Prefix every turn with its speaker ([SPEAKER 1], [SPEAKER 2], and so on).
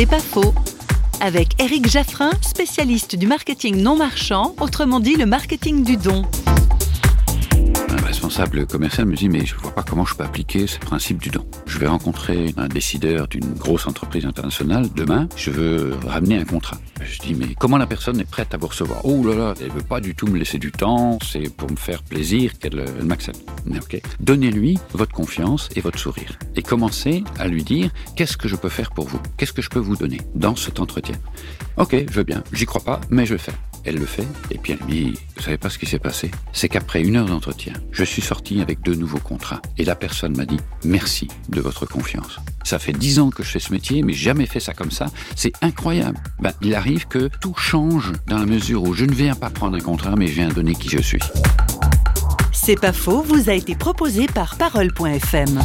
[SPEAKER 1] C'est pas faux. Avec Eric Jaffrin, spécialiste du marketing non marchand, autrement dit le marketing du don.
[SPEAKER 2] Responsable commercial me dit mais je ne vois pas comment je peux appliquer ce principe du don. Je vais rencontrer un décideur d'une grosse entreprise internationale demain, je veux ramener un contrat. Je dis mais comment la personne est prête à vous recevoir? Oh là là, elle veut pas du tout me laisser du temps, c'est pour me faire plaisir qu'elle m'accepte. Ok. Donnez-lui votre confiance et votre sourire et commencez à lui dire qu'est-ce que je peux faire pour vous, qu'est-ce que je peux vous donner dans cet entretien? Ok, je veux bien, j'y crois pas, mais je le fais. Elle le fait, et puis elle me dit, vous savez pas ce qui s'est passé? C'est qu'après une heure d'entretien, je suis sorti avec deux nouveaux contrats. Et la personne m'a dit, merci de votre confiance. Ça fait dix ans que je fais ce métier, mais jamais fait ça comme ça. C'est incroyable. Ben, il arrive que tout change dans la mesure où je ne viens pas prendre un contrat, mais je viens donner qui je suis.
[SPEAKER 1] C'est pas faux, vous a été proposé par Parole.fm.